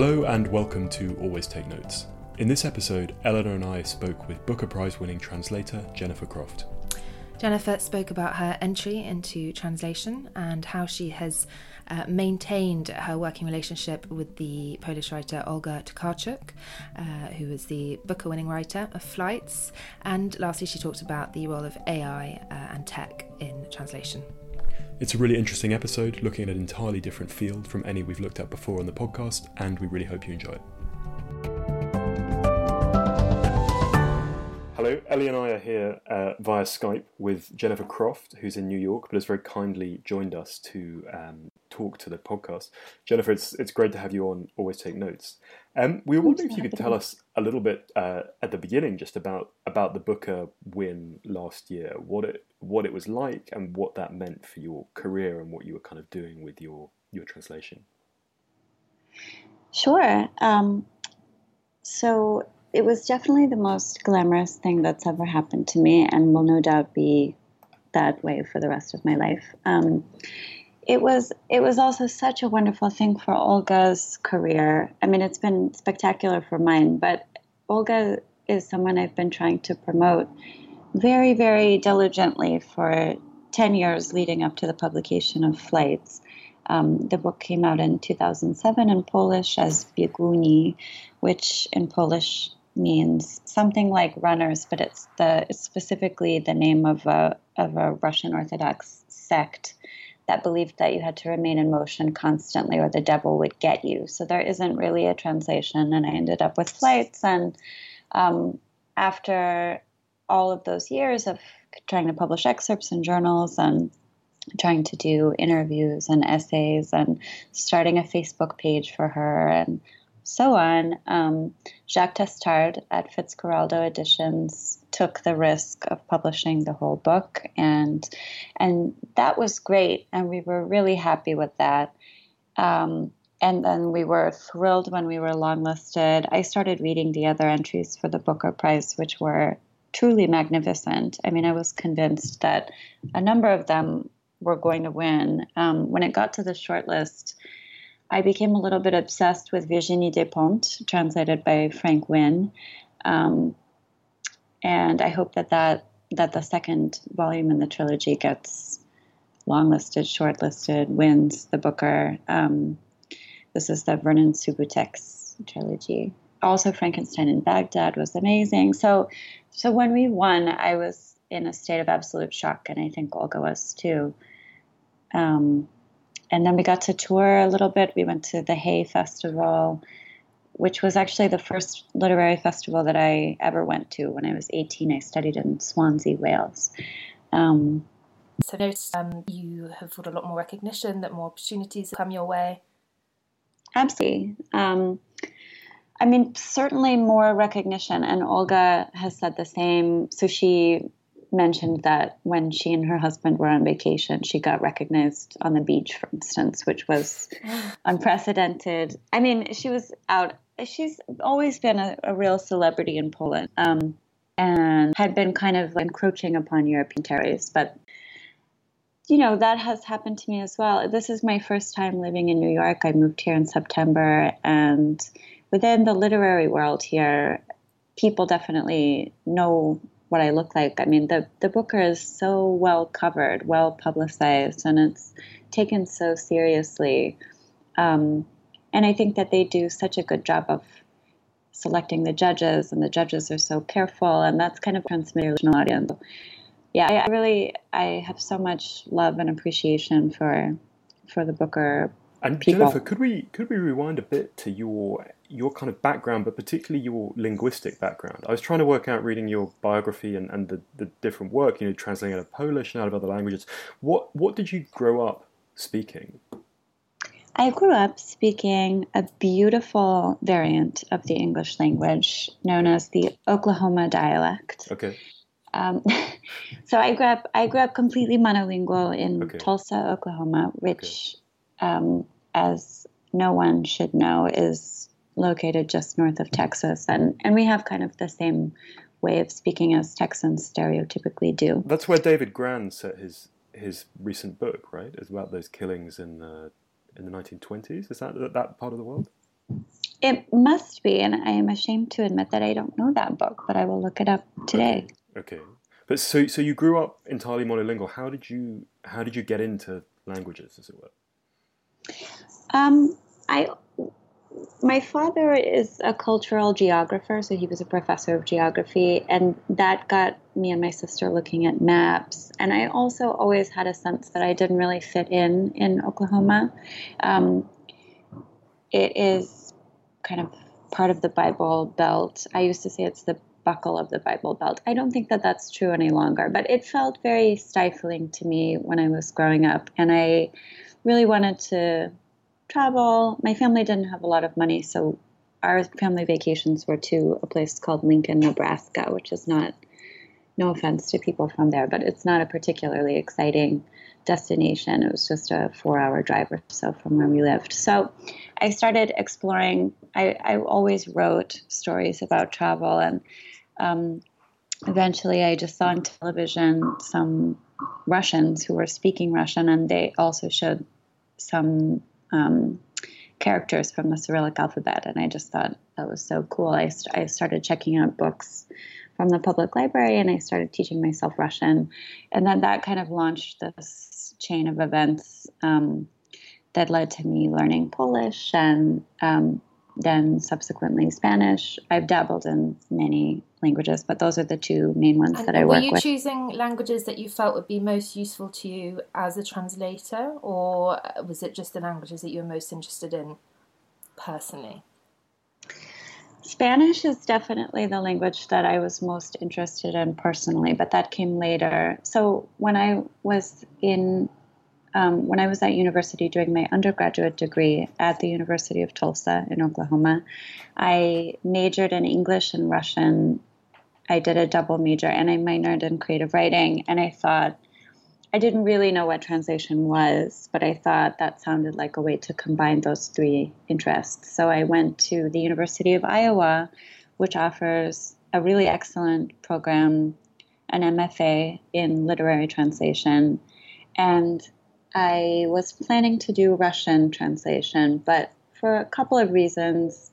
Hello and welcome to Always Take Notes. In this episode, Eleanor and I spoke with Booker Prize winning translator Jennifer Croft. Jennifer spoke about her entry into translation and how she has uh, maintained her working relationship with the Polish writer Olga Tokarczuk, uh, who is the Booker winning writer of Flights. And lastly, she talked about the role of AI uh, and tech in translation. It's a really interesting episode looking at an entirely different field from any we've looked at before on the podcast, and we really hope you enjoy it. Hello, Ellie and I are here uh, via Skype with Jennifer Croft, who's in New York, but has very kindly joined us to um, talk to the podcast. Jennifer, it's it's great to have you on. Always take notes. Um, we were wondering if you could tell us a little bit uh, at the beginning, just about about the Booker win last year, what it what it was like, and what that meant for your career, and what you were kind of doing with your your translation. Sure. Um, so it was definitely the most glamorous thing that's ever happened to me, and will no doubt be that way for the rest of my life. Um, it was it was also such a wonderful thing for Olga's career. I mean, it's been spectacular for mine, but Olga is someone I've been trying to promote very, very diligently for 10 years leading up to the publication of Flights. Um, the book came out in 2007 in Polish as Bieguni, which in Polish means something like runners, but it's the it's specifically the name of a of a Russian Orthodox sect that believed that you had to remain in motion constantly or the devil would get you. So there isn't really a translation, and I ended up with flights. And um, after all of those years of trying to publish excerpts in journals and trying to do interviews and essays and starting a Facebook page for her and so on, um, Jacques Testard at Fitzcarraldo Editions took the risk of publishing the whole book, and and that was great, and we were really happy with that. Um, and then we were thrilled when we were longlisted. I started reading the other entries for the Booker Prize, which were truly magnificent. I mean, I was convinced that a number of them were going to win. Um, when it got to the shortlist, I became a little bit obsessed with Virginie Despentes, translated by Frank Wynne. Um, and I hope that, that that the second volume in the trilogy gets longlisted, shortlisted, wins the Booker. Um, this is the Vernon Subutex trilogy. Also, Frankenstein in Baghdad was amazing. So, so when we won, I was in a state of absolute shock, and I think Olga was too. Um, and then we got to tour a little bit. We went to the Hay Festival, which was actually the first literary festival that I ever went to when I was 18. I studied in Swansea, Wales. Um, so, notice um, you have got a lot more recognition, that more opportunities come your way. Absolutely. Um, I mean, certainly more recognition, and Olga has said the same. So she mentioned that when she and her husband were on vacation, she got recognized on the beach, for instance, which was unprecedented. I mean, she was out. She's always been a, a real celebrity in Poland, um, and had been kind of encroaching upon European territories, but. You know, that has happened to me as well. This is my first time living in New York. I moved here in September, and within the literary world here, people definitely know what I look like. I mean, the the Booker is so well covered, well publicized, and it's taken so seriously. Um, and I think that they do such a good job of selecting the judges, and the judges are so careful, and that's kind of transmitted to audience. Yeah, I, I really I have so much love and appreciation for for the Booker. And people. Jennifer, could we could we rewind a bit to your your kind of background, but particularly your linguistic background. I was trying to work out reading your biography and, and the, the different work, you know, translating out of Polish and out of other languages. What what did you grow up speaking? I grew up speaking a beautiful variant of the English language known as the Oklahoma dialect. Okay. Um, so I grew up I grew up completely monolingual in okay. Tulsa, Oklahoma, which, okay. um, as no one should know, is located just north of Texas, and and we have kind of the same way of speaking as Texans stereotypically do. That's where David Grann set his his recent book, right? Is about those killings in the in the 1920s. Is that that part of the world? It must be, and I am ashamed to admit that I don't know that book, but I will look it up today. Okay. okay. But so so you grew up entirely monolingual. How did you how did you get into languages, as it were? Um, I my father is a cultural geographer, so he was a professor of geography, and that got me and my sister looking at maps. And I also always had a sense that I didn't really fit in in Oklahoma. Um, it is kind of part of the Bible Belt. I used to say it's the buckle of the Bible Belt. I don't think that that's true any longer, but it felt very stifling to me when I was growing up, and I really wanted to travel. My family didn't have a lot of money, so our family vacations were to a place called Lincoln, Nebraska, which is not, no offense to people from there, but it's not a particularly exciting destination. It was just a four hour drive or so from where we lived. So I started exploring. I, I always wrote stories about travel, and um, eventually I just saw on television some Russians who were speaking Russian, and they also showed some um, characters from the Cyrillic alphabet, and I just thought that was so cool. I, st- I started checking out books from the public library, and I started teaching myself Russian, and then that kind of launched this chain of events um, that led to me learning Polish and um, then subsequently Spanish. I've dabbled in many languages, but those are the two main ones and that I work with. Were you choosing languages that you felt would be most useful to you as a translator, or was it just the languages that you were most interested in personally? Spanish is definitely the language that I was most interested in personally, but that came later. So when I was in um, when I was at university doing my undergraduate degree at the University of Tulsa in Oklahoma, I majored in English and Russian. I did a double major and I minored in creative writing. And I thought, I didn't really know what translation was, but I thought that sounded like a way to combine those three interests. So I went to the University of Iowa, which offers a really excellent program, an MFA in literary translation. And I was planning to do Russian translation, but for a couple of reasons,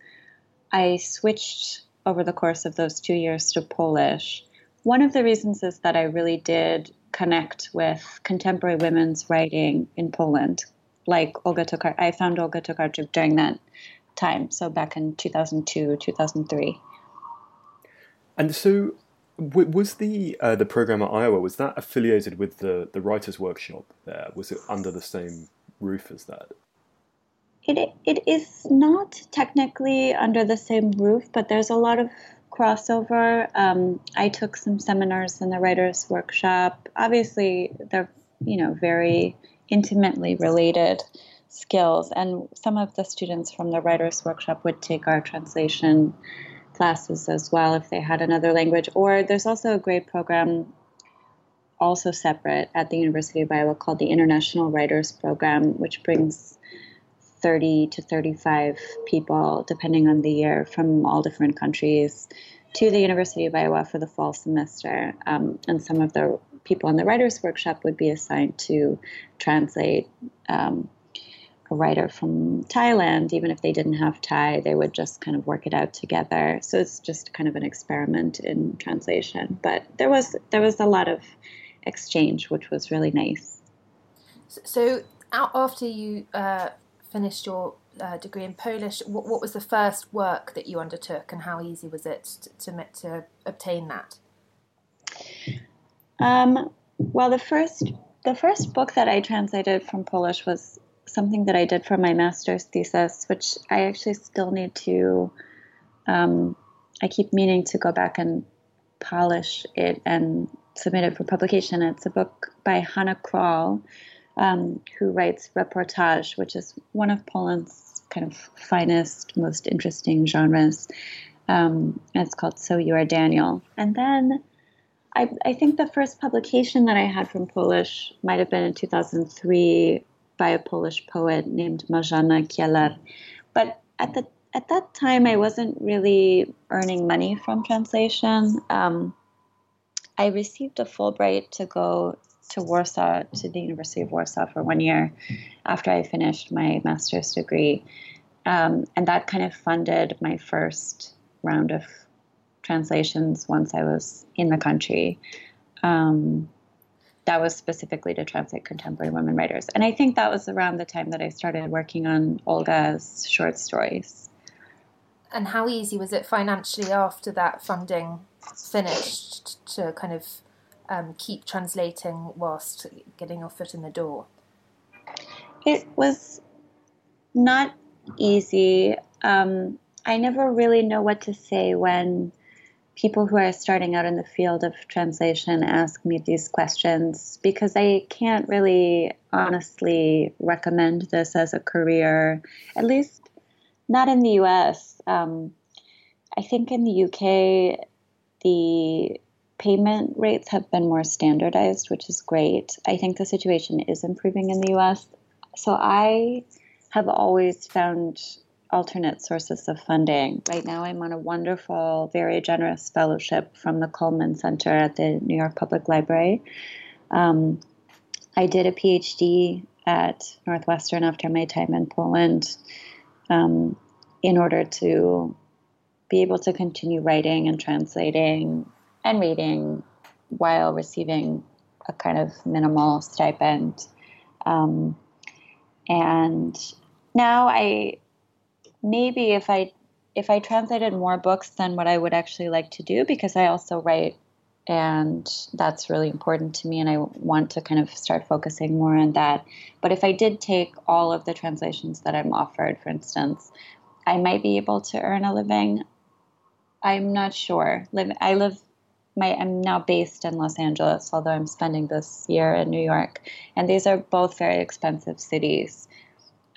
I switched over the course of those two years to Polish. One of the reasons is that I really did connect with contemporary women's writing in Poland, like Olga Tokarczuk. I found Olga Tokarczuk during that time, so back in 2002, 2003. And so was the uh, the program at Iowa was that affiliated with the the writers workshop there? Was it under the same roof as that? It it is not technically under the same roof, but there's a lot of crossover. Um, I took some seminars in the writers workshop. Obviously, they're you know very intimately related skills, and some of the students from the writers workshop would take our translation classes as well if they had another language. Or there's also a great program, also separate at the University of Iowa, called the International Writers Program, which brings 30 to 35 people, depending on the year, from all different countries to the University of Iowa for the fall semester. Um, and some of the people in the writers' workshop would be assigned to translate um, a writer from Thailand, even if they didn't have Thai, they would just kind of work it out together. So it's just kind of an experiment in translation. But there was there was a lot of exchange, which was really nice. So after you uh, finished your uh, degree in Polish, what, what, was the first work that you undertook, and how easy was it to to, to obtain that? Um, well, the first the first book that I translated from Polish was something that I did for my master's thesis, which I actually still need to. Um, I keep meaning to go back and polish it and submit it for publication. It's a book by Hanna Krall, um, who writes reportage, which is one of Poland's kind of finest, most interesting genres. Um, it's called So You Are Daniel. And then I, I, think the first publication that I had from Polish might have been in 2003 by a Polish poet named Marzena Kielar. But at the at that time, I wasn't really earning money from translation. Um, I received a Fulbright to go to Warsaw, to the University of Warsaw for one year after I finished my master's degree. Um, and that kind of funded my first round of translations once I was in the country. Um, that was specifically to translate contemporary women writers. And I think that was around the time that I started working on Olga's short stories. And how easy was it financially after that funding finished to kind of um, keep translating whilst getting your foot in the door? It was not easy. Um, I never really know what to say when people who are starting out in the field of translation ask me these questions because I can't really honestly recommend this as a career, at least not in the US. Um, I think in the UK, the payment rates have been more standardized, which is great. I think the situation is improving in the US. So I have always found alternate sources of funding. Right now, I'm on a wonderful, very generous fellowship from the Cullman Center at the New York Public Library. Um, I did a PhD at Northwestern after my time in Poland um, in order to be able to continue writing and translating and reading while receiving a kind of minimal stipend. Um, and now I maybe if I if I translated more books than what I would actually like to do, because I also write and that's really important to me and I want to kind of start focusing more on that. But if I did take all of the translations that I'm offered, for instance, I might be able to earn a living. I'm not sure. I live my I'm now based in Los Angeles, although I'm spending this year in New York. And these are both very expensive cities.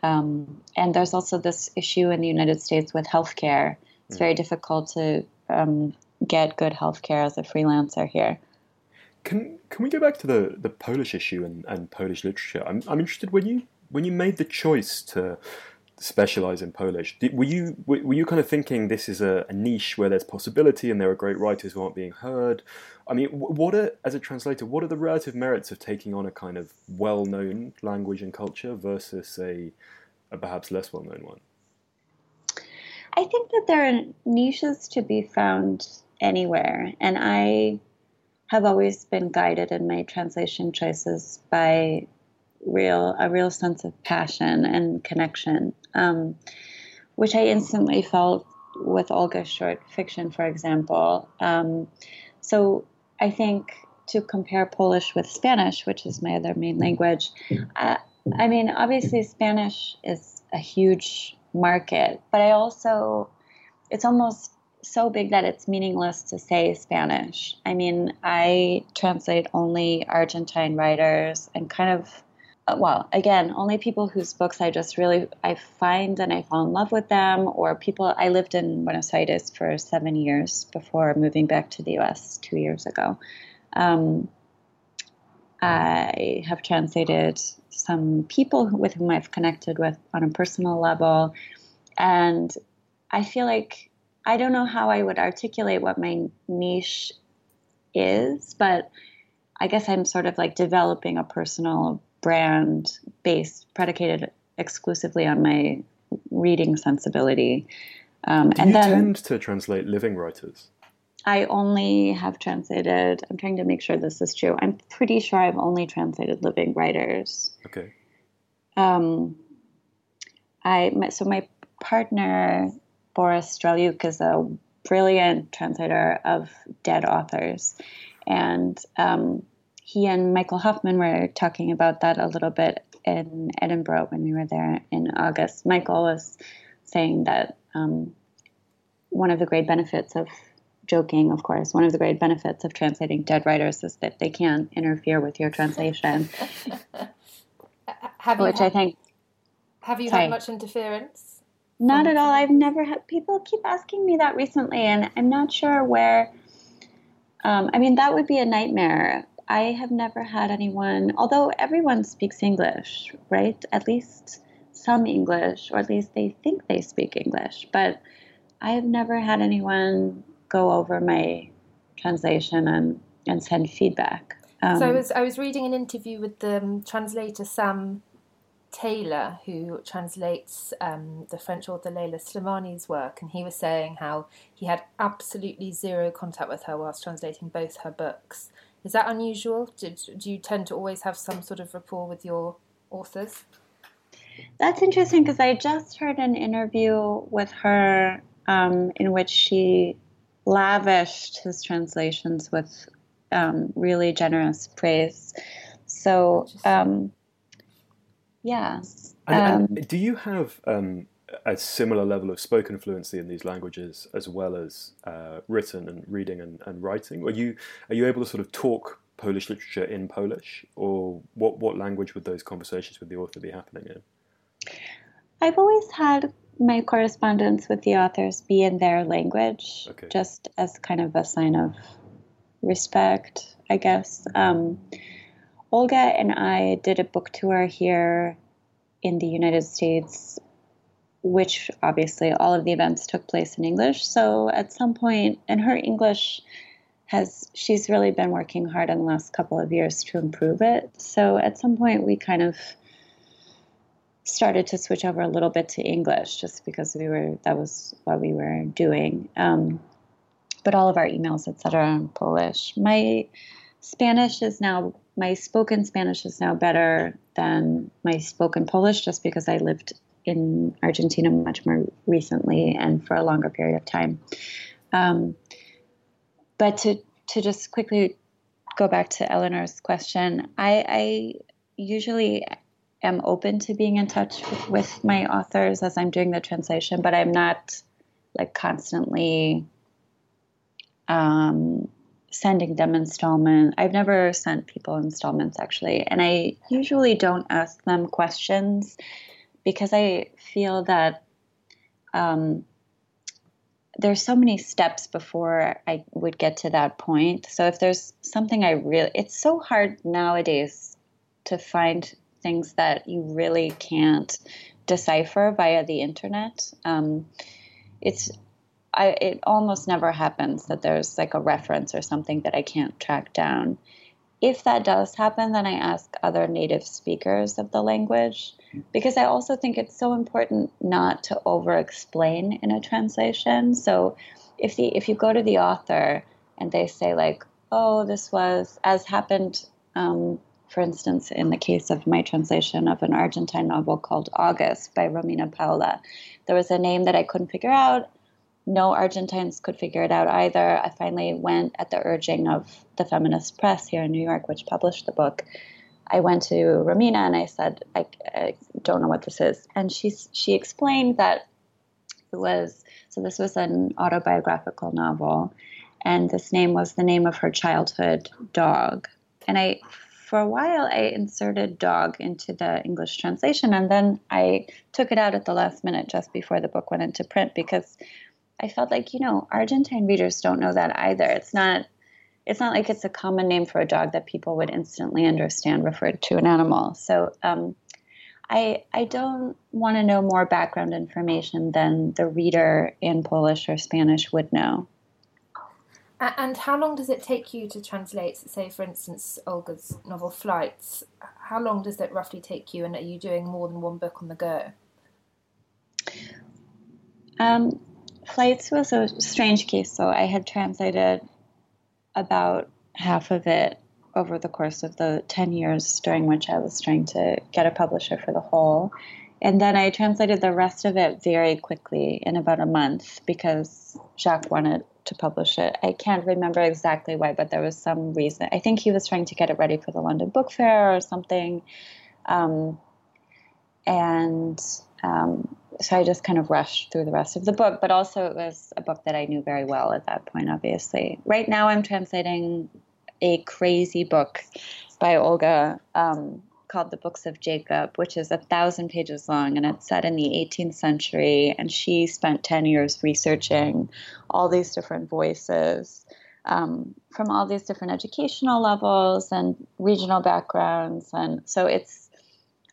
Um, and there's also this issue in the United States with healthcare. It's very difficult to um, get good healthcare as a freelancer here. Can can we go back to the, the Polish issue and, and Polish literature? I'm I'm interested when you when you made the choice to specialize in Polish. Did, were you were you kind of thinking this is a, a, niche where there's possibility and there are great writers who aren't being heard? I mean, what are as a translator, what are the relative merits of taking on a kind of well-known language and culture versus a, a perhaps less well-known one? I think that there are niches to be found anywhere, and I have always been guided in my translation choices by real a real sense of passion and connection, um, which I instantly felt with Olga's short fiction, for example. Um, so I think to compare Polish with Spanish, which is my other main language, I mean, obviously Spanish is a huge market, but I also it's almost so big that it's meaningless to say Spanish. I mean, I translate only Argentine writers and kind of well, again, only people whose books I just really I find and I fall in love with them, or people I lived in Buenos Aires for seven years before moving back to the U.S. two years ago. Um, I have translated some people with whom I've connected with on a personal level, and I feel like I don't know how I would articulate what my niche is, but I guess I'm sort of like developing a personal brand based, predicated exclusively on my reading sensibility. Um, Do and you then, tend to translate living writers? I only have translated. I'm trying to make sure this is true. I'm pretty sure I've only translated living writers. Okay. Um, I so my partner Boris Dralyuk is a brilliant translator of dead authors, and um, he and Michael Hofmann were talking about that a little bit in Edinburgh when we were there in August. Michael was saying that um, one of the great benefits of joking, of course, one of the great benefits of translating dead writers is that they can't interfere with your translation. have which had, I think. Have you sorry. had much interference? Not at all. I've never had. People keep asking me that recently, and I'm not sure where. Um, I mean, that would be a nightmare. I have never had anyone, although everyone speaks English, right? At least some English, or at least they think they speak English. But I have never had anyone go over my translation and, and send feedback. Um, so I was I was reading an interview with the um, translator Sam Taylor, who translates um, the French author Leila Slimani's work, and he was saying how he had absolutely zero contact with her whilst translating both her books. Is that unusual? do you tend to always have some sort of rapport with your authors? That's interesting because I just heard an interview with her um, in which she lavished his translations with um, really generous praise. So, um, yeah. And, and um, do you have um, a similar level of spoken fluency in these languages as well as uh, written and reading and, and writing? Are you are you able to sort of talk Polish literature in Polish, or what what language would those conversations with the author be happening in? I've always had my correspondence with the authors be in their language, okay. just as kind of a sign of respect, I guess. Um, Olga and I did a book tour here in the United States, which obviously all of the events took place in English. So at some point, and her English has, she's really been working hard in the last couple of years to improve it. So at some point, we kind of started to switch over a little bit to English just because we were that was what we were doing. Um, but all of our emails, etc., are in Polish. My Spanish is now my spoken Spanish is now better than my spoken Polish, just because I lived in Argentina much more recently and for a longer period of time. Um, but to to just quickly go back to Eleanor's question, I, I usually am open to being in touch with, my authors as I'm doing the translation, but I'm not like constantly um, sending them installment. I've never sent people installments actually, and I usually don't ask them questions because I feel that um, there's so many steps before I would get to that point. So if there's something I really, it's so hard nowadays to find things that you really can't decipher via the internet. Um, it's I, it almost never happens that there's like a reference or something that I can't track down. If that does happen, then I ask other native speakers of the language because I also think it's so important not to over explain in a translation. So if the if you go to the author and they say like, "Oh, this was as happened um, for instance, in the case of my translation of an Argentine novel called August by Romina Paula, there was a name that I couldn't figure out. No Argentines could figure it out either. I finally went at the urging of the feminist press here in New York, which published the book. I went to Romina and I said, I, I don't know what this is. And she, she explained that it was, so this was an autobiographical novel, and this name was the name of her childhood dog. And I for a while, I inserted dog into the English translation, and then I took it out at the last minute just before the book went into print because I felt like, you know, Argentine readers don't know that either. It's not. It's not like it's a common name for a dog that people would instantly understand referred to an animal. So um, I, I don't want to know more background information than the reader in Polish or Spanish would know. And how long does it take you to translate, say, for instance, Olga's novel Flights? How long does that roughly take you, and are you doing more than one book on the go? Um, Flights was a strange case. So I had translated about half of it over the course of the 10 years during which I was trying to get a publisher for the whole. And then I translated the rest of it very quickly in about a month because Jacques wanted to publish it. I can't remember exactly why, but there was some reason. I think he was trying to get it ready for the London Book Fair or something. Um, and um, so I just kind of rushed through the rest of the book, but also it was a book that I knew very well at that point, obviously. Right now, I'm translating a crazy book by Olga um, called The Books of Jacob, which is a thousand pages long and it's set in the 18th century. And she spent 10 years researching all these different voices um, from all these different educational levels and regional backgrounds. And so it's,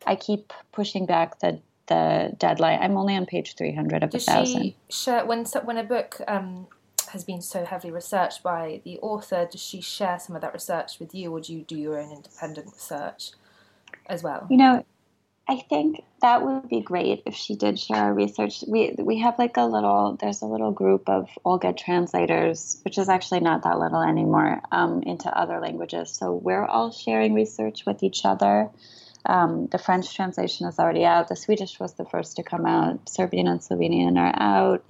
I keep pushing back the the deadline. I'm only on page 300 of Does a thousand. Share, when, when a book um, has been so heavily researched by the author, does she share some of that research with you, or do you do your own independent research? as well? You know, I think that would be great if she did share our research. We we have like a little there's a little group of Olga translators, which is actually not that little anymore, um, into other languages. So we're all sharing research with each other. Um, the French translation is already out. The Swedish was the first to come out. Serbian and Slovenian are out.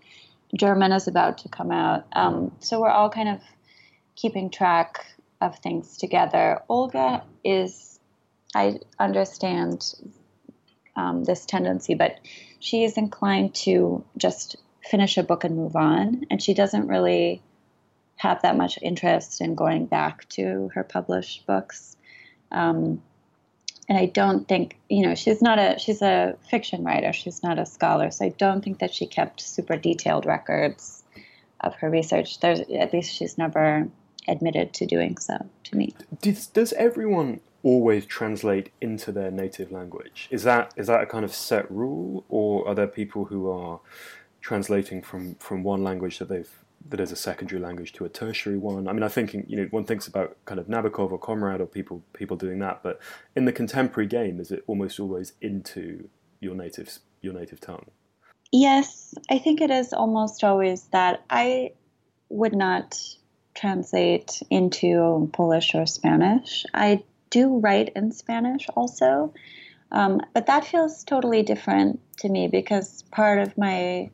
German is about to come out. Um, so we're all kind of keeping track of things together. Olga is, I understand um, this tendency, but she is inclined to just finish a book and move on. And she doesn't really have that much interest in going back to her published books. Um, and I don't think, you know, she's not a she's a fiction writer. She's not a scholar, so I don't think that she kept super detailed records of her research. There's at least she's never admitted to doing so to me. Does, does everyone always translate into their native language? Is that is that a kind of set rule, or are there people who are translating from, from one language that they've that is a secondary language to a tertiary one? I mean, I think you know one thinks about kind of Nabokov or Conrad or people people doing that, but in the contemporary game, is it almost always into your native your native tongue? Yes, I think it is almost always that. I would not translate into Polish or Spanish. I do write in Spanish also, um, but that feels totally different to me because part of my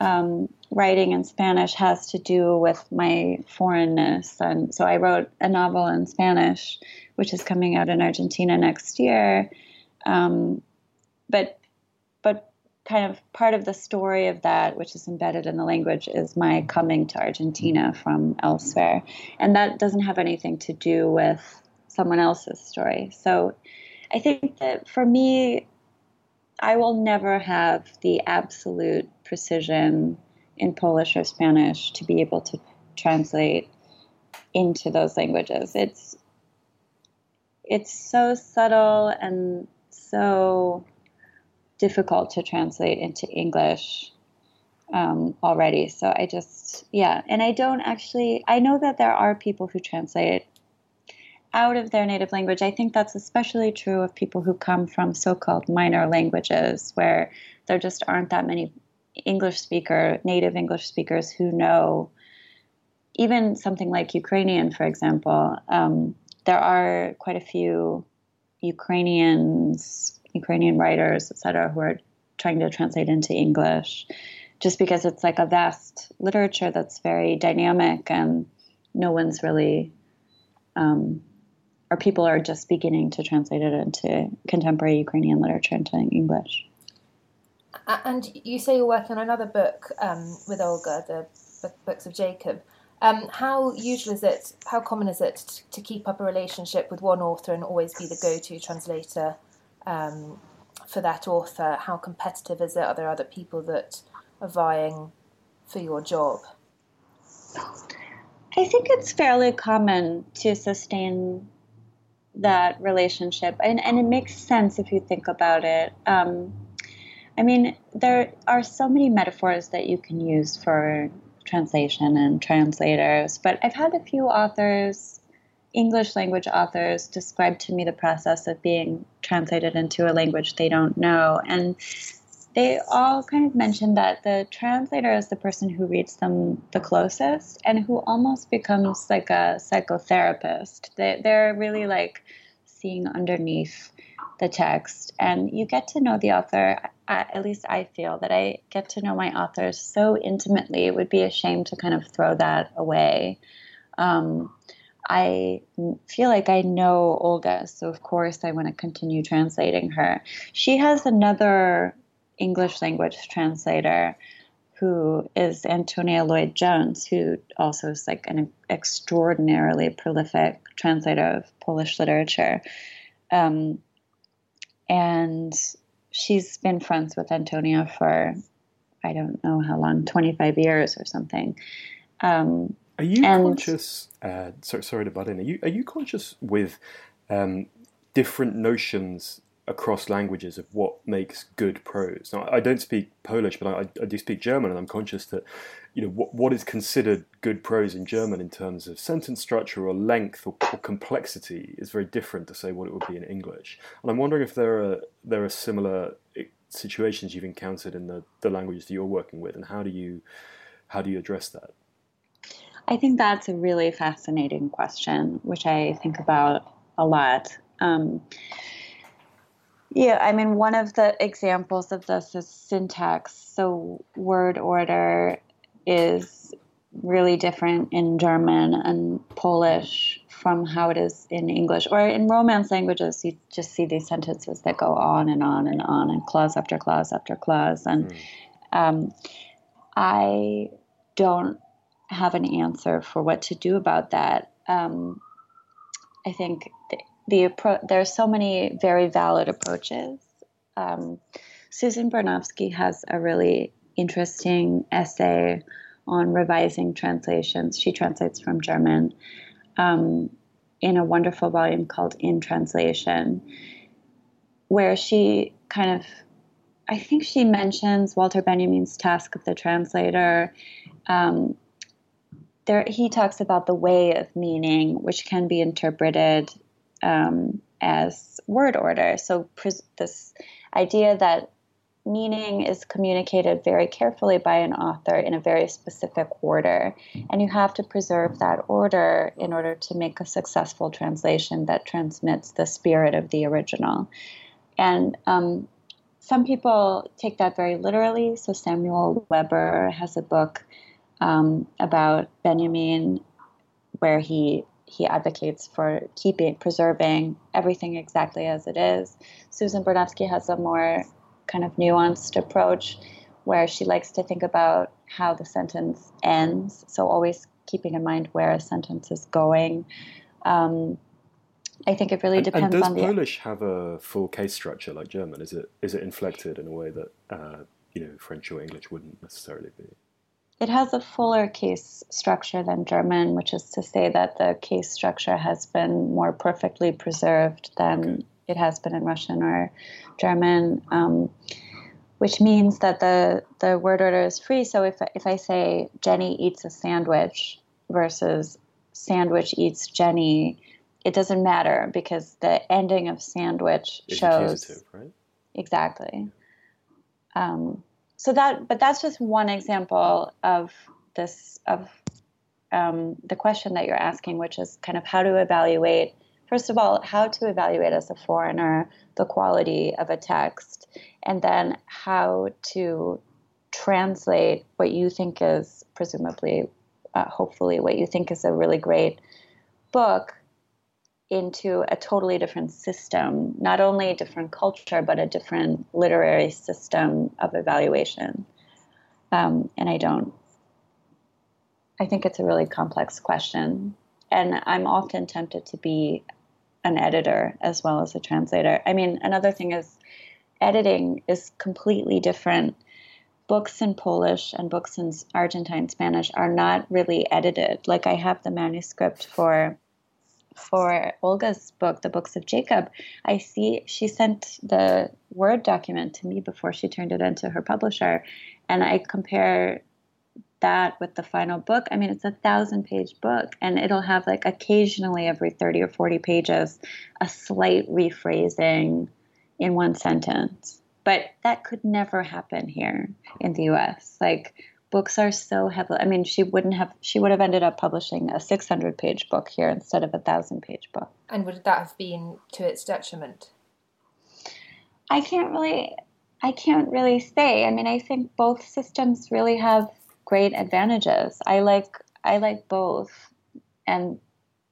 um, writing in Spanish has to do with my foreignness. And so I wrote a novel in Spanish, which is coming out in Argentina next year. Um, but but kind of part of the story of that, which is embedded in the language, is my coming to Argentina from elsewhere, and that doesn't have anything to do with someone else's story. So I think that for me, I will never have the absolute precision in Polish or Spanish to be able to translate into those languages. It's it's so subtle and so difficult to translate into English um, already. So I just yeah, and I don't actually. I know that there are people who translate out of their native language. I think that's especially true of people who come from so called minor languages, where there just aren't that many English speaker, native English speakers who know even something like Ukrainian, for example. Um, there are quite a few Ukrainians, Ukrainian writers, etc., who are trying to translate into English, just because it's like a vast literature that's very dynamic and no one's really um, or people are just beginning to translate it into contemporary Ukrainian literature into English. And you say you're working on another book um, with Olga, the, Books of Jacob. Um, how usual is it? How common is it to keep up a relationship with one author and always be the go-to translator um, for that author? How competitive is it? Are there other people that are vying for your job? I think it's fairly common to sustain that relationship, and, and it makes sense if you think about it. Um, I mean, there are so many metaphors that you can use for translation and translators, but I've had a few authors, English language authors, describe to me the process of being translated into a language they don't know. And they all kind of mentioned that the translator is the person who reads them the closest and who almost becomes like a psychotherapist. They, they're really like seeing underneath the text and you get to know the author at least i feel that i get to know my authors so intimately it would be a shame to kind of throw that away um, i feel like i know olga so of course i want to continue translating her she has another english language translator who is Antonia Lloyd Jones, who also is like an extraordinarily prolific translator of Polish literature. Um, and she's been friends with Antonia for I don't know how long, 25 years or something. Um, are you and, conscious? Uh, sorry, sorry to butt in. Are you are you conscious with um, different notions across languages of what makes good prose. Now, I don't speak Polish, but I, I do speak German, and I'm conscious that you know what, what is considered good prose in German in terms of sentence structure or length or, or, complexity is very different to say what it would be in English. And I'm wondering if there are there are similar eh, situations you've encountered in the, the languages that you're working with, and how do you how do you address that? I think that's a really fascinating question, which I think about a lot. Um, yeah, I mean, one of the examples of this is syntax. So, word order is really different in German and Polish from how it is in English. Or in Romance languages, you just see these sentences that go on and on and on, and clause after clause after clause. And mm. um, I don't have an answer for what to do about that. Um, I think the appro- there are so many very valid approaches. Um, Susan Bernofsky has a really interesting essay on revising translations. She translates from German um, in a wonderful volume called In Translation, where she kind of, I think she mentions Walter Benjamin's task of the translator. Um, there, he talks about the way of meaning, which can be interpreted um, as word order. So pres- this idea that meaning is communicated very carefully by an author in a very specific order, and you have to preserve that order in order to make a successful translation that transmits the spirit of the original. And um, some people take that very literally. So Samuel Weber has a book um, about Benjamin where he he advocates for keeping, preserving everything exactly as it is. Susan Bernofsky has a more kind of nuanced approach where she likes to think about how the sentence ends. So always keeping in mind where a sentence is going. Um, I think it really depends and, does Polish have a full case structure like German? Is it is it inflected in a way that uh, you know French or English wouldn't necessarily be? It has a fuller case structure than German, which is to say that the case structure has been more perfectly preserved than okay. it has been in Russian or German, um, which means that the, the word order is free. So if, if I say Jenny eats a sandwich versus sandwich eats Jenny, it doesn't matter because the ending of sandwich it's shows. Right? Exactly. Um, so that but that's just one example of this of um, the question that you're asking which is kind of how to evaluate first of all how to evaluate as a foreigner the quality of a text and then how to translate what you think is presumably uh, hopefully what you think is a really great book into a totally different system, not only a different culture, but a different literary system of evaluation. Um, and I don't, I think it's a really complex question. And I'm often tempted to be an editor as well as a translator. I mean, another thing is editing is completely different. Books in Polish and books in Argentine Spanish are not really edited. Like I have the manuscript for for Olga's book, The Books of Jacob, I see she sent the Word document to me before she turned it into her publisher. And I compare that with the final book. I mean, it's a thousand page book, and it'll have like occasionally every 30 or 40 pages a slight rephrasing in one sentence. But that could never happen here in the US. Like, books are so heavily. I mean, she wouldn't have. She would have ended up publishing a 600 page book here instead of a thousand page book. And would that have been to its detriment? I can't really. I can't really say. I mean, I think both systems really have great advantages. I like. I like both, and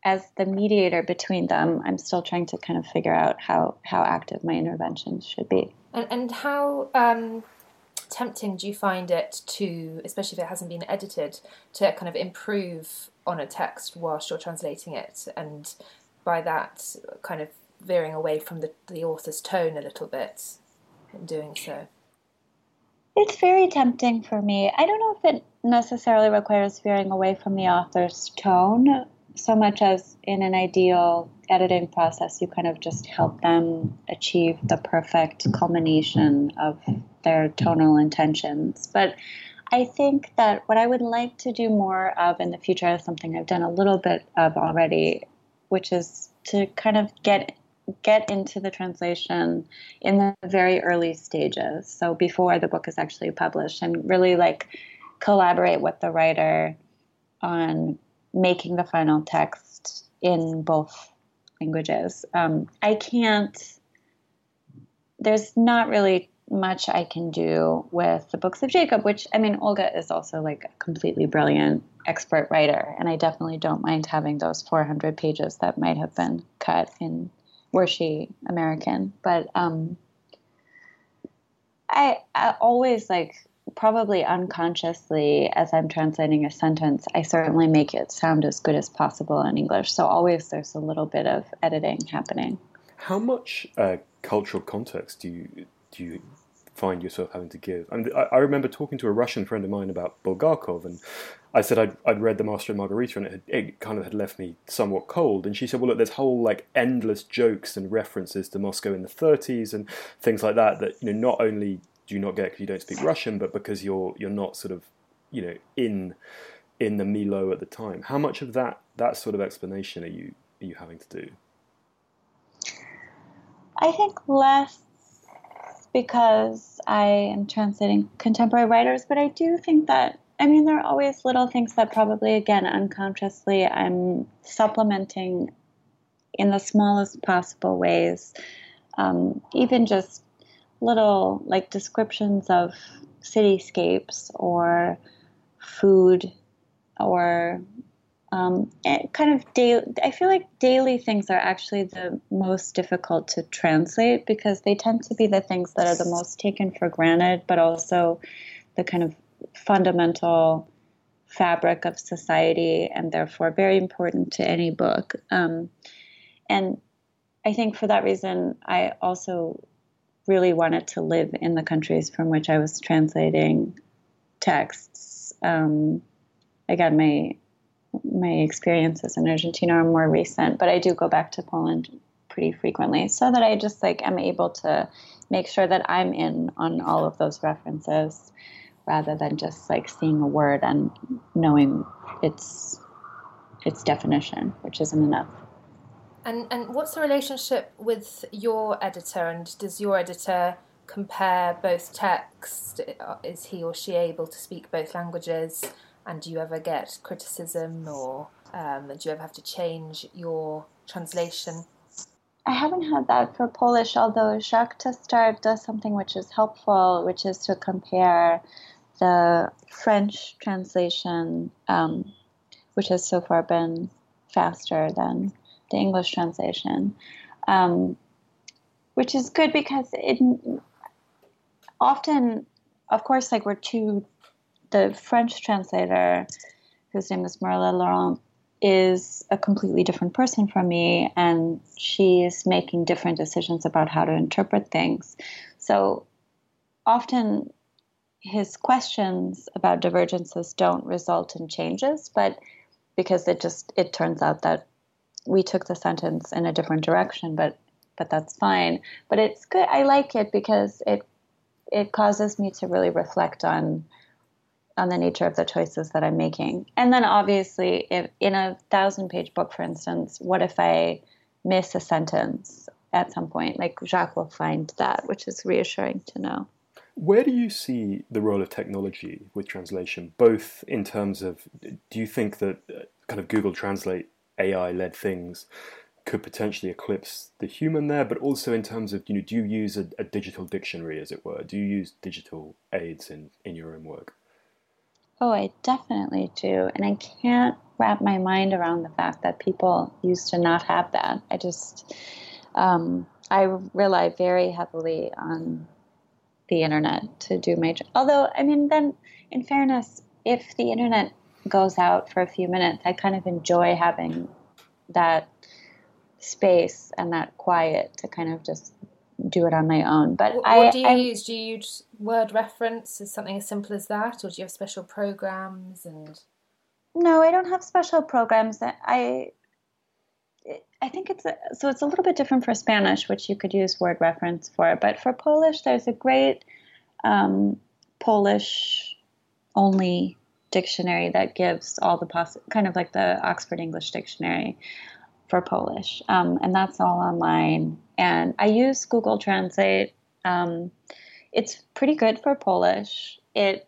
as the mediator between them, I'm still trying to kind of figure out how how active my interventions should be. And, and how um, tempting do you find it to, especially if it hasn't been edited, to kind of improve on a text whilst you're translating it, and by that kind of veering away from the, the author's tone a little bit in doing so? It's very tempting for me. I don't know if it necessarily requires veering away from the author's tone, so much as in an ideal editing process, you kind of just help them achieve the perfect culmination of their tonal intentions. But I think that what I would like to do more of in the future is something I've done a little bit of already, which is to kind of get get into the translation in the very early stages. So before the book is actually published and really like collaborate with the writer on making the final text in both languages. Um, I can't, there's not really much I can do with the books of Jacob, which I mean, Olga is also like a completely brilliant expert writer, and I definitely don't mind having those 400 pages that might have been cut in were she American. But um, I, I always like probably unconsciously as I'm translating a sentence, I certainly make it sound as good as possible in English. So always there's a little bit of editing happening. How much uh, cultural context do you do you find yourself having to give? I, mean, I, I, remember talking to a Russian friend of mine about Bulgakov, and I said I'd, I'd read The Master and Margarita, and it, had, it, kind of had left me somewhat cold. And she said, "Well, look, there's whole like endless jokes and references to Moscow in the 30s and things like that. That you know, not only do not get because you don't speak Russian, but because you're you're not sort of you know in in the Milo at the time. How much of that that sort of explanation are you are you having to do? I think less because I am translating contemporary writers, but I do think that I mean there are always little things that probably again unconsciously I'm supplementing in the smallest possible ways. Um, even just little like descriptions of cityscapes or food or um, kind of daily. I feel like daily things are actually the most difficult to translate because they tend to be the things that are the most taken for granted, but also the kind of fundamental fabric of society and therefore very important to any book. Um, and I think for that reason, I also really wanted to live in the countries from which I was translating texts. Um, again, my my experiences in Argentina are more recent, but I do go back to Poland pretty frequently so that I just like am able to make sure that I'm in on all of those references rather than just like seeing a word and knowing its its definition, which isn't enough. And and what's the relationship with your editor? And does your editor compare both texts? Is he or she able to speak both languages? And do you ever get criticism, or um, do you ever have to change your translation? I haven't had that for Polish, although Jacques Testard does something which is helpful, which is to compare the French translation, um, which has so far been faster than the English translation, um, which is good because it often, of course, like we're two, the French translator, whose name is Maryla Laurent, is a completely different person from me, and she's making different decisions about how to interpret things. So often his questions about divergences don't result in changes, but because it just it turns out that we took the sentence in a different direction, but but that's fine. But it's good. I like it because it it causes me to really reflect on on the nature of the choices that I'm making. And then obviously, if in a thousand page book, for instance, what if I miss a sentence at some point? Like Jacques will find that, which is reassuring to know. Where do you see the role of technology with translation, both in terms of do you think that uh, kind of Google Translate AI led things could potentially eclipse the human there, but also in terms of, you know, do you use a, a, digital dictionary, as it were? Do you use digital aids in, in your own work? Oh, I definitely do. And I can't wrap my mind around the fact that people used to not have that. I just, um, I rely very heavily on the internet to do my job. Although, I mean, then in fairness, if the internet goes out for a few minutes, I kind of enjoy having that space and that quiet to kind of just do it on my own. But what, I, what do you I, use? Do you use WordReference? Is something as simple as that, or do you have special programs and? no, I don't have special programs. I I think it's a, so it's a little bit different for Spanish, which you could use WordReference for. But for Polish, there's a great um, Polish only dictionary that gives all the poss- kind of like the Oxford English Dictionary for Polish, um, and that's all online. And I use Google Translate. Um, it's pretty good for Polish. It,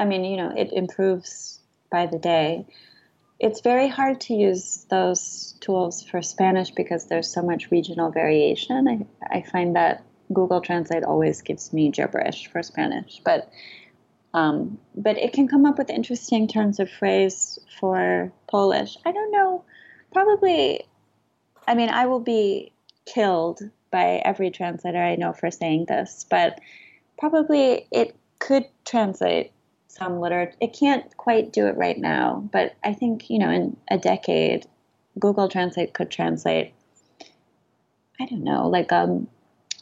I mean, you know, it improves by the day. It's very hard to use those tools for Spanish because there's so much regional variation. I, I find that Google Translate always gives me gibberish for Spanish, but um, but it can come up with interesting terms of phrase for Polish. I don't know. Probably, I mean, I will be killed by every translator I know for saying this, but probably it could translate some literature. It can't quite do it right now, but I think, you know, in a decade, Google Translate could translate, I don't know, like a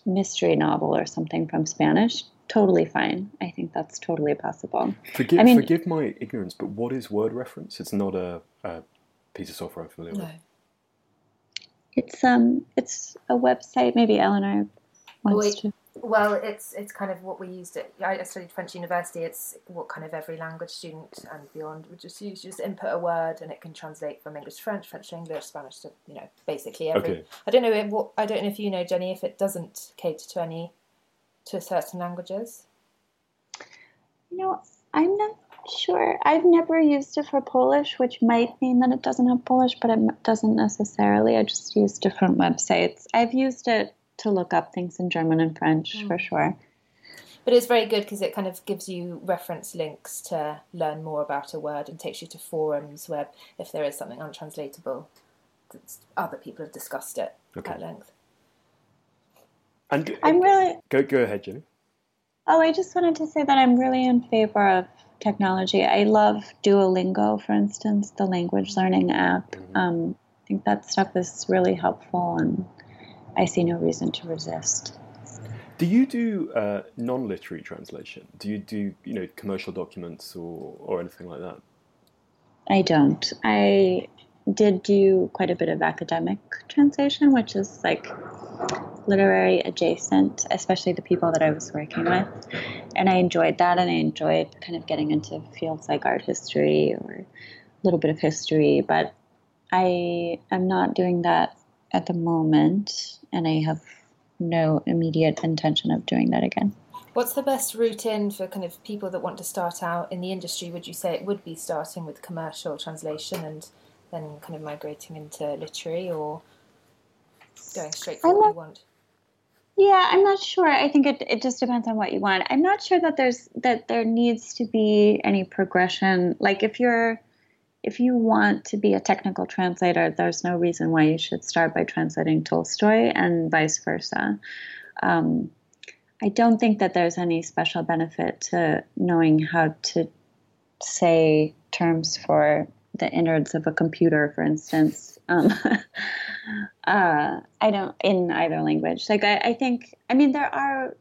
mystery novel or something from Spanish. Totally fine. I think that's totally possible. Forgive, I mean- forgive my ignorance, but what is WordReference? It's not a, a piece of software I'm familiar No. with. It's um, it's a website. Maybe Eleanor wants Wait. to. Well, it's it's kind of what we used at. I I studied French university. It's what kind of every language student and beyond would just use. Just input a word and it can translate from English to French, French to English, Spanish to you know basically every. Okay. I don't know if, what I don't know if you know Jenny if it doesn't cater to any to certain languages. You know, I'm not sure. I've never used it for Polish, which might mean that it doesn't have Polish, but it doesn't necessarily. I just use different websites. I've used it to look up things in German and French for sure. But it's very good because it kind of gives you reference links to learn more about a word and takes you to forums where if there is something untranslatable, that's- other people have discussed it Okay. at length. And I'm really. go go ahead, Jenny. Oh, I just wanted to say that I'm really in favor of technology. I love Duolingo, for instance, the language learning app. Um, I think that stuff is really helpful, and I see no reason to resist. Do you do uh, non-literary translation? Do you do you know commercial documents or or anything like that? I don't. I did do quite a bit of academic translation, which is like literary adjacent, especially the people that I was working with. And I enjoyed that, and I enjoyed kind of getting into fields like art history or a little bit of history. But I am not doing that at the moment, and I have no immediate intention of doing that again. What's the best route in for kind of people that want to start out in the industry? Would you say it would be starting with commercial translation and then kind of migrating into literary or going straight for I what you want? Yeah, I'm not sure. I think it, it just depends on what you want. I'm not sure that there's that there needs to be any progression. Like if you're if you want to be a technical translator, there's no reason why you should start by translating Tolstoy and vice versa. Um, I don't think that there's any special benefit to knowing how to say terms for the innards of a computer, for instance. Um, uh, I don't in either language. Like I, I think, I mean, there are.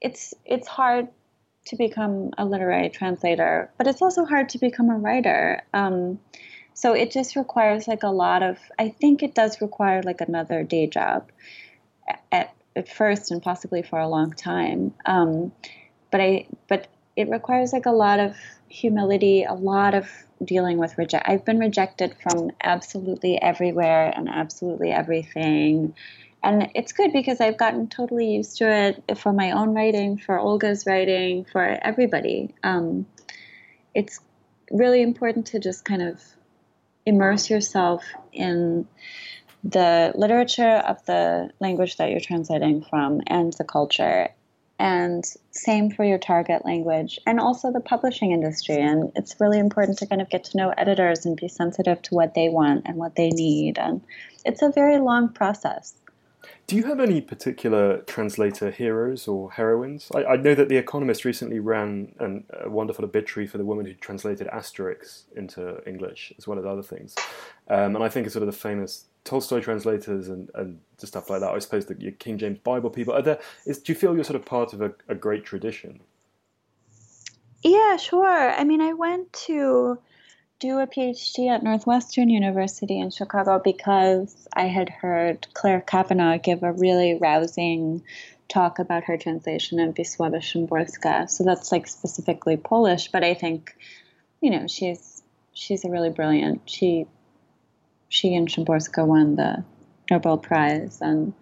It's it's hard to become a literary translator, but it's also hard to become a writer. Um, so it just requires like a lot of. I think it does require like another day job, at at first and possibly for a long time. Um, but I but it requires like a lot of humility, a lot of dealing with reject. I've been rejected from absolutely everywhere and absolutely everything. And it's good because I've gotten totally used to it for my own writing, for Olga's writing, for everybody. Um, it's really important to just kind of immerse yourself in the literature of the language that you're translating from and the culture. And same for your target language and also the publishing industry. And it's really important to kind of get to know editors and be sensitive to what they want and what they need. And it's a very long process Do you have any particular translator heroes or heroines? I, I know that The Economist recently ran an, a wonderful obituary for the woman who translated Asterix into English, as well as other things. Um, and I think it's sort of the famous Tolstoy translators and, and stuff like that. I suppose the King James Bible people are there. Is, do you feel you're sort of part of a, a great tradition? yeah sure i mean i went to do a PhD at Northwestern University in Chicago because I had heard Clare Cavanagh give a really rousing talk about her translation of Wisława Szymborska. So that's like specifically Polish, but I think, you know, she's she's a really brilliant. She she and Szymborska won the Nobel Prize and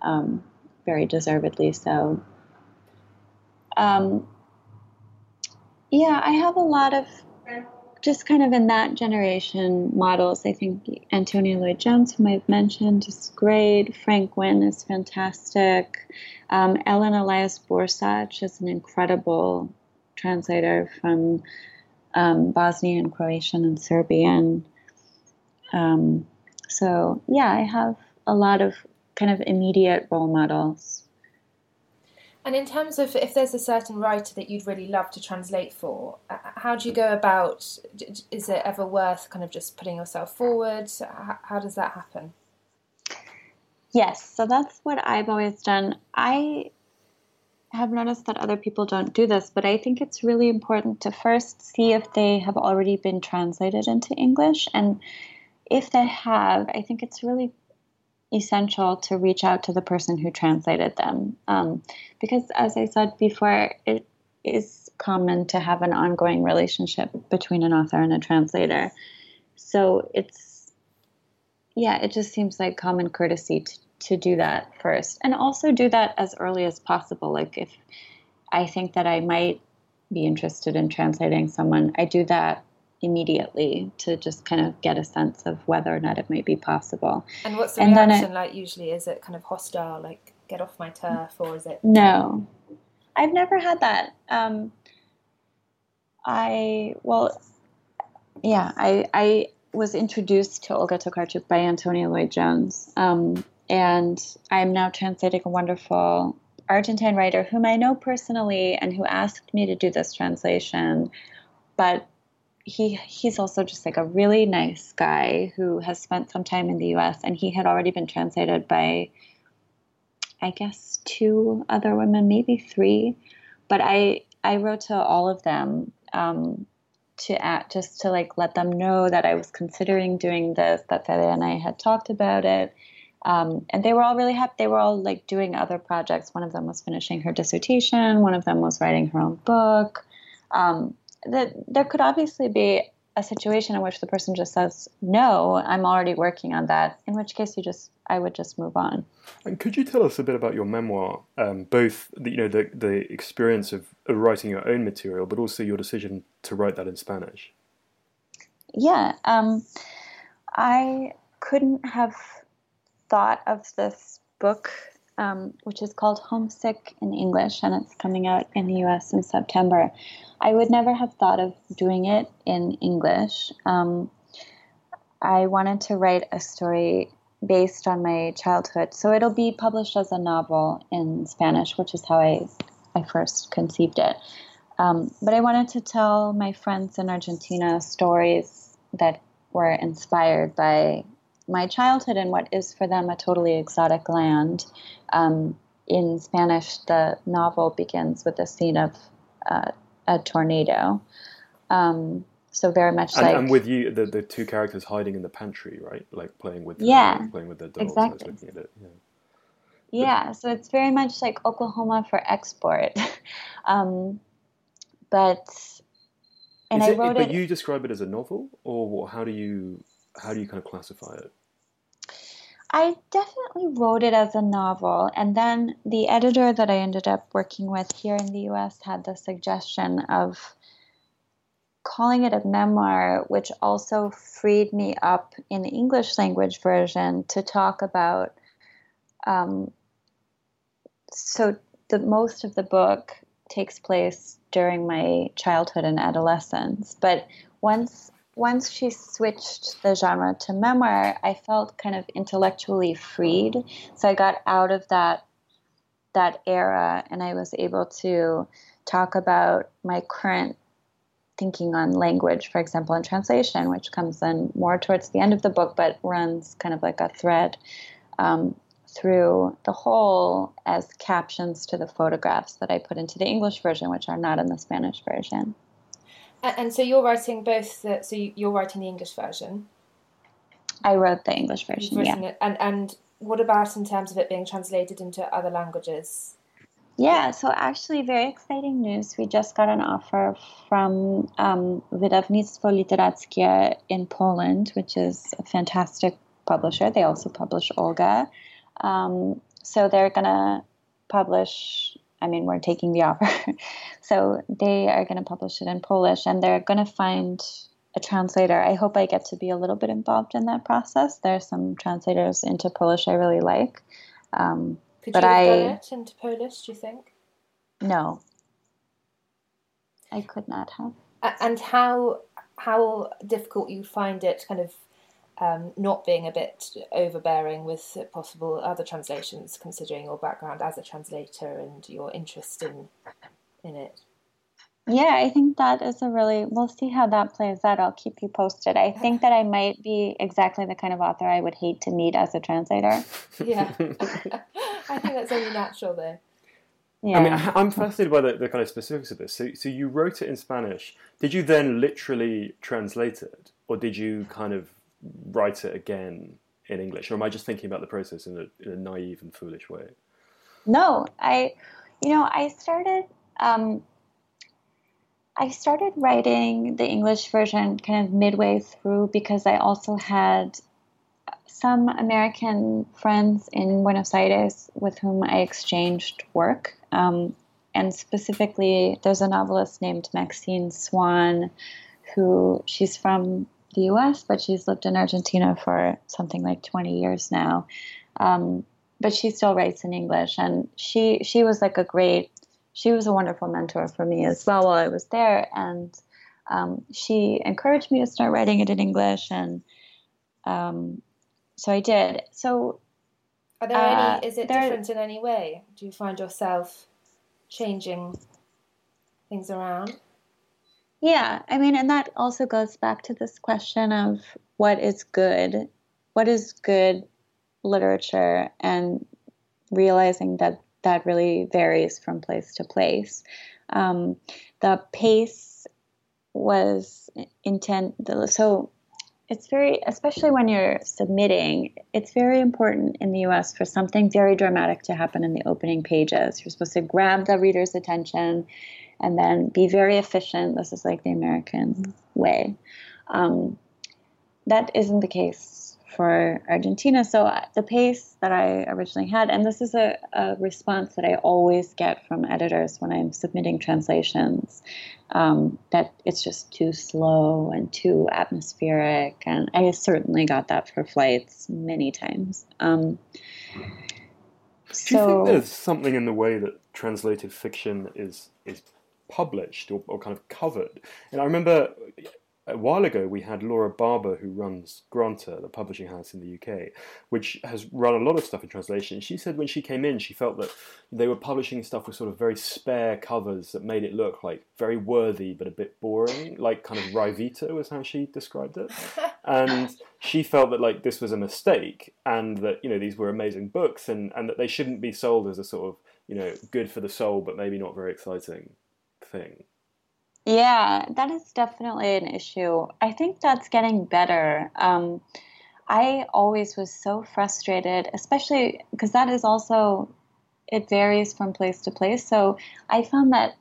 um, very deservedly so. Um, yeah, I have a lot of just kind of in that generation models. I think Antonia Lloyd Jones, whom I've mentioned, is great. Frank Wynne is fantastic. Um, Ellen Elias Bursać is an incredible translator from um, Bosnian, Croatian, and Serbian. Um, so, yeah, I have a lot of kind of immediate role models. And in terms of if there's a certain writer that you'd really love to translate for, uh, how do you go about? Is it ever worth kind of just putting yourself forward? How does that happen? Yes, so that's what I've always done. I have noticed that other people don't do this, but I think it's really important to first see if they have already been translated into English. And if they have, I think it's really essential to reach out to the person who translated them. Um, because, as I said before, it is common to have an ongoing relationship between an author and a translator. So it's, yeah, it just seems like common courtesy to, to do that first. And also do that as early as possible. Like, if I think that I might be interested in translating someone, I do that immediately to just kind of get a sense of whether or not it might be possible. And what's the and reaction it, like usually? Is it kind of hostile, like get off my turf, or is it? No, I've never had that. Um, I well, yeah, I I was introduced to Olga Tokarczuk by Antonia Lloyd Jones, um, and I'm now translating a wonderful Argentine writer whom I know personally and who asked me to do this translation, but he he's also just like a really nice guy who has spent some time in the U.S. and he had already been translated by, I guess, two other women, maybe three, but I I wrote to all of them um, to act just to like let them know that I was considering doing this, that Fede and I had talked about it. Um, and they were all really happy. They were all like doing other projects. One of them was finishing her dissertation. One of them was writing her own book. Um, that there could obviously be a situation in which the person just says no i'm already working on that in which case you just i would just move on. And could you tell us a bit about your memoir um, both the, you know the, the experience of, of writing your own material but also your decision to write that in spanish? Yeah um, i couldn't have thought of this book um, which is called homesick in english and it's coming out in the us in september I would never have thought of doing it in English. Um, I wanted to write a story based on my childhood. So it'll be published as a novel in Spanish, which is how I, I first conceived it. Um, but I wanted to tell my friends in Argentina stories that were inspired by my childhood and what is for them a totally exotic land. Um, in Spanish, the novel begins with a scene of uh, a tornado. Um, so very much and, like and with you, the, the two characters hiding in the pantry, right? Like playing with yeah, uh, playing with their dolls. Exactly. looking at it. Yeah. Yeah, so it's very much like Oklahoma for export, um, but and Is I it, wrote but it. you describe it as a novel, or how do you how do you kind of classify it? I definitely wrote it as a novel, and then the editor that I ended up working with here in the US had the suggestion of calling it a memoir, which also freed me up in the English language version to talk about. Um, so, the most of the book takes place during my childhood and adolescence, but once once she switched the genre to memoir, I felt kind of intellectually freed. So I got out of that that era and I was able to talk about my current thinking on language, for example, in translation, which comes in more towards the end of the book, but runs kind of like a thread um, through the whole as captions to the photographs that I put into the English version, which are not in the Spanish version. And, and so you're writing both. The, so you're writing the English version. I wrote the English version. Yeah. It, and and what about in terms of it being translated into other languages? Yeah, so actually, very exciting news. We just got an offer from um, Wydawnictwo Literackie in Poland, which is a fantastic publisher. They also publish Olga. Um, so they're going to publish, I mean, we're taking the offer. so they are going to publish it in Polish and they're going to find a translator. I hope I get to be a little bit involved in that process. There are some translators into Polish I really like. Um, could but you have I, done it into Polish, do you think? No. I could not have. And how how difficult you find it kind of um, not being a bit overbearing with possible other translations, considering your background as a translator and your interest in in it. Yeah, I think that is a really, we'll see how that plays out. I'll keep you posted. I think that I might be exactly the kind of author I would hate to meet as a translator. Yeah. I think that's only natural though. Yeah. I mean, I'm fascinated by the, the kind of specifics of this. So, so you wrote it in Spanish. Did you then literally translate it, or did you kind of write it again in English, or am I just thinking about the process in a, in a naive and foolish way? No, I, you know, I started. Um, I started writing the English version kind of midway through because I also had some American friends in Buenos Aires with whom I exchanged work. Um, and specifically, there's a novelist named Maxine Swann who she's from the US, but she's lived in Argentina for something like 20 years now. Um, but she still writes in English, and she she was like a great she was a wonderful mentor for me as well while I was there. And um, she encouraged me to start writing it in English. And um, so I did. So, are there uh, any, is it there, different in any way? Do you find yourself changing things around? Yeah, I mean, and that also goes back to this question of what is good, what is good literature, and realizing that that really varies from place to place. Um, the pace was intent. So it's very, especially when you're submitting, it's very important in the US for something very dramatic to happen in the opening pages. You're supposed to grab the reader's attention and then be very efficient. This is like the American way. Um, that isn't the case for Argentina. So uh, the pace that I originally had, and this is a, a response that I always get from editors when I'm submitting translations, um, that it's just too slow and too atmospheric. And I certainly got that for flights many times. Um, Do you think there's something in the way that translated fiction is is published or, or kind of covered? And I remember a while ago we had Laura Barber who runs Granta, the publishing house in the UK, which has run a lot of stuff in translation. She said when she came in, she felt that they were publishing stuff with sort of very spare covers that made it look like very worthy but a bit boring, like kind of Ryvita was how she described it. And she felt that like this was a mistake and that you know these were amazing books and and that they shouldn't be sold as a sort of you know good for the soul but maybe not very exciting thing. Yeah, that is definitely an issue. I think that's getting better. Um, I always was so frustrated, especially because that is also, it varies from place to place. So I found that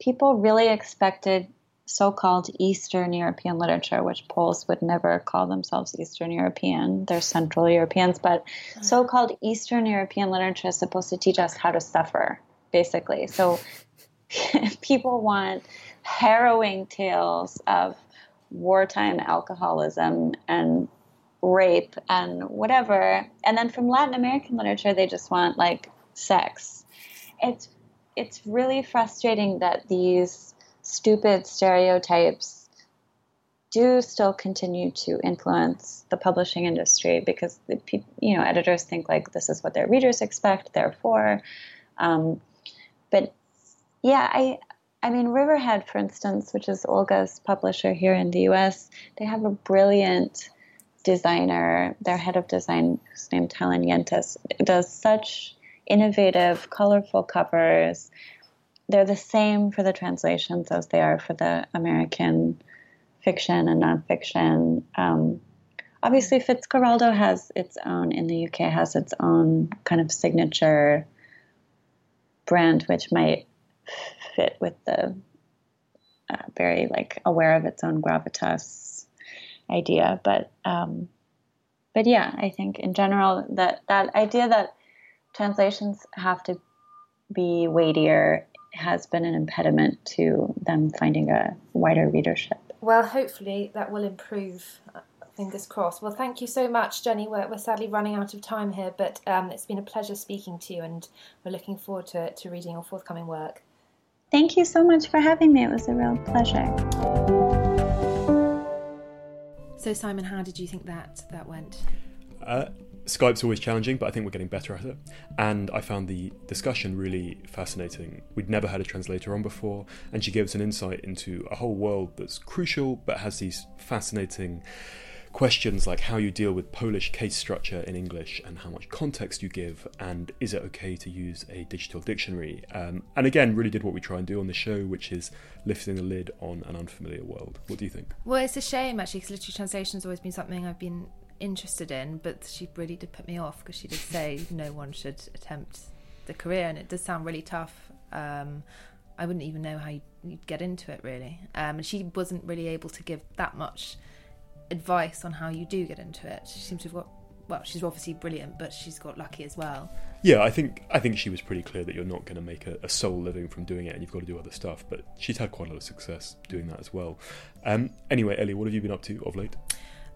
people really expected so called Eastern European literature, which Poles would never call themselves Eastern European. They're Central Europeans, but so called Eastern European literature is supposed to teach us how to suffer, basically. So people want harrowing tales of wartime alcoholism and rape and whatever. And then from Latin American literature, they just want like sex. It's it's really frustrating that these stupid stereotypes do still continue to influence the publishing industry because the you know editors think like this is what their readers expect, therefore. Um, but yeah, I I mean Riverhead, for instance, which is Olga's publisher here in the U.S., they have a brilliant designer. Their head of design, who's named Helen Yentus, does such innovative, colorful covers they're the same for the translations as they are for the American fiction and nonfiction. Um, obviously, Fitzcarraldo has its own in the UK has its own kind of signature brand, which might fit with the uh, very like aware of its own gravitas idea. But um, but yeah, I think in general that that idea that translations have to be weightier has been an impediment to them finding a wider readership. Well, hopefully that will improve. Uh, fingers crossed. Well, thank you so much, Jenny. We're, we're sadly running out of time here, but um, it's been a pleasure speaking to you, and we're looking forward to, to reading your forthcoming work. Thank you so much for having me. It was a real pleasure. So, Simon, how did you think that that went? Uh, Skype's always challenging, but I think we're getting better at it. And I found the discussion really fascinating. We'd never had a translator on before, and she gave us an insight into a whole world that's crucial but has these fascinating questions like how you deal with Polish case structure in English and how much context you give, and is it okay to use a digital dictionary? Um, and again, really did what we try and do on the show, which is lifting the lid on an unfamiliar world. What do you think? Well, it's a shame actually, because literary translation has always been something I've been interested in, but she really did put me off because she did say no one should attempt the career, and it does sound really tough. Um, I wouldn't even know how you'd get into it really, um, and she wasn't really able to give that much advice on how you do get into it. She seems to have got well, she's obviously brilliant, but she's got lucky as well. Yeah, I think I think she was pretty clear that you're not going to make a, a sole living from doing it, and you've got to do other stuff. But she's had quite a lot of success doing that as well. Um, anyway, Ellie, what have you been up to of late?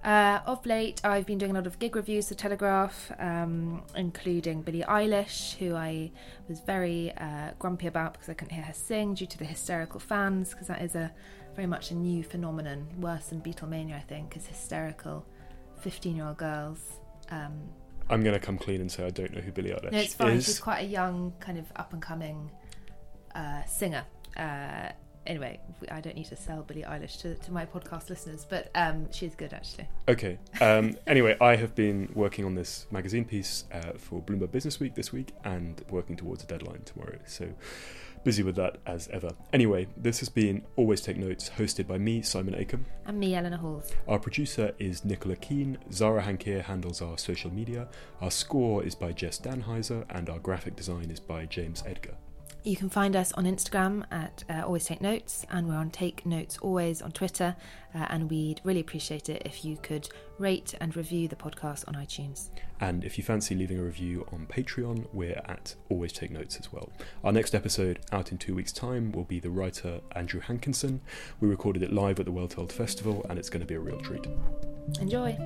Uh, of late, I've been doing a lot of gig reviews for Telegraph, um, including Billie Eilish, who I was very uh, grumpy about because I couldn't hear her sing due to the hysterical fans, because that is a very much a new phenomenon, worse than Beatlemania, I think, is hysterical 15 year old girls. Um, I'm going to come clean and say I don't know who Billie Eilish no, it's fine. is. She's quite a young, kind of up and coming uh, singer. Uh, anyway, I don't need to sell Billie Eilish to, to my podcast listeners, but um, she's good actually. Okay. Um, anyway, I have been working on this magazine piece uh, for Bloomberg Business Week this week and working towards a deadline tomorrow. So busy with that as ever. Anyway, this has been Always Take Notes, hosted by me, Simon Akam. And me, Eleanor Halls. Our producer is Nicola Keane. Zara Hankir handles our social media. Our score is by Jess Danheiser, and our graphic design is by James Edgar. You can find us on Instagram at uh, Always Take Notes, and we're on Take Notes Always on Twitter. Uh, and we'd really appreciate it if you could rate and review the podcast on iTunes. And if you fancy leaving a review on Patreon, we're at Always Take Notes as well. Our next episode, out in two weeks' time, will be the writer Andrew Hankinson. We recorded it live at the World Told Festival, and it's going to be a real treat. Enjoy!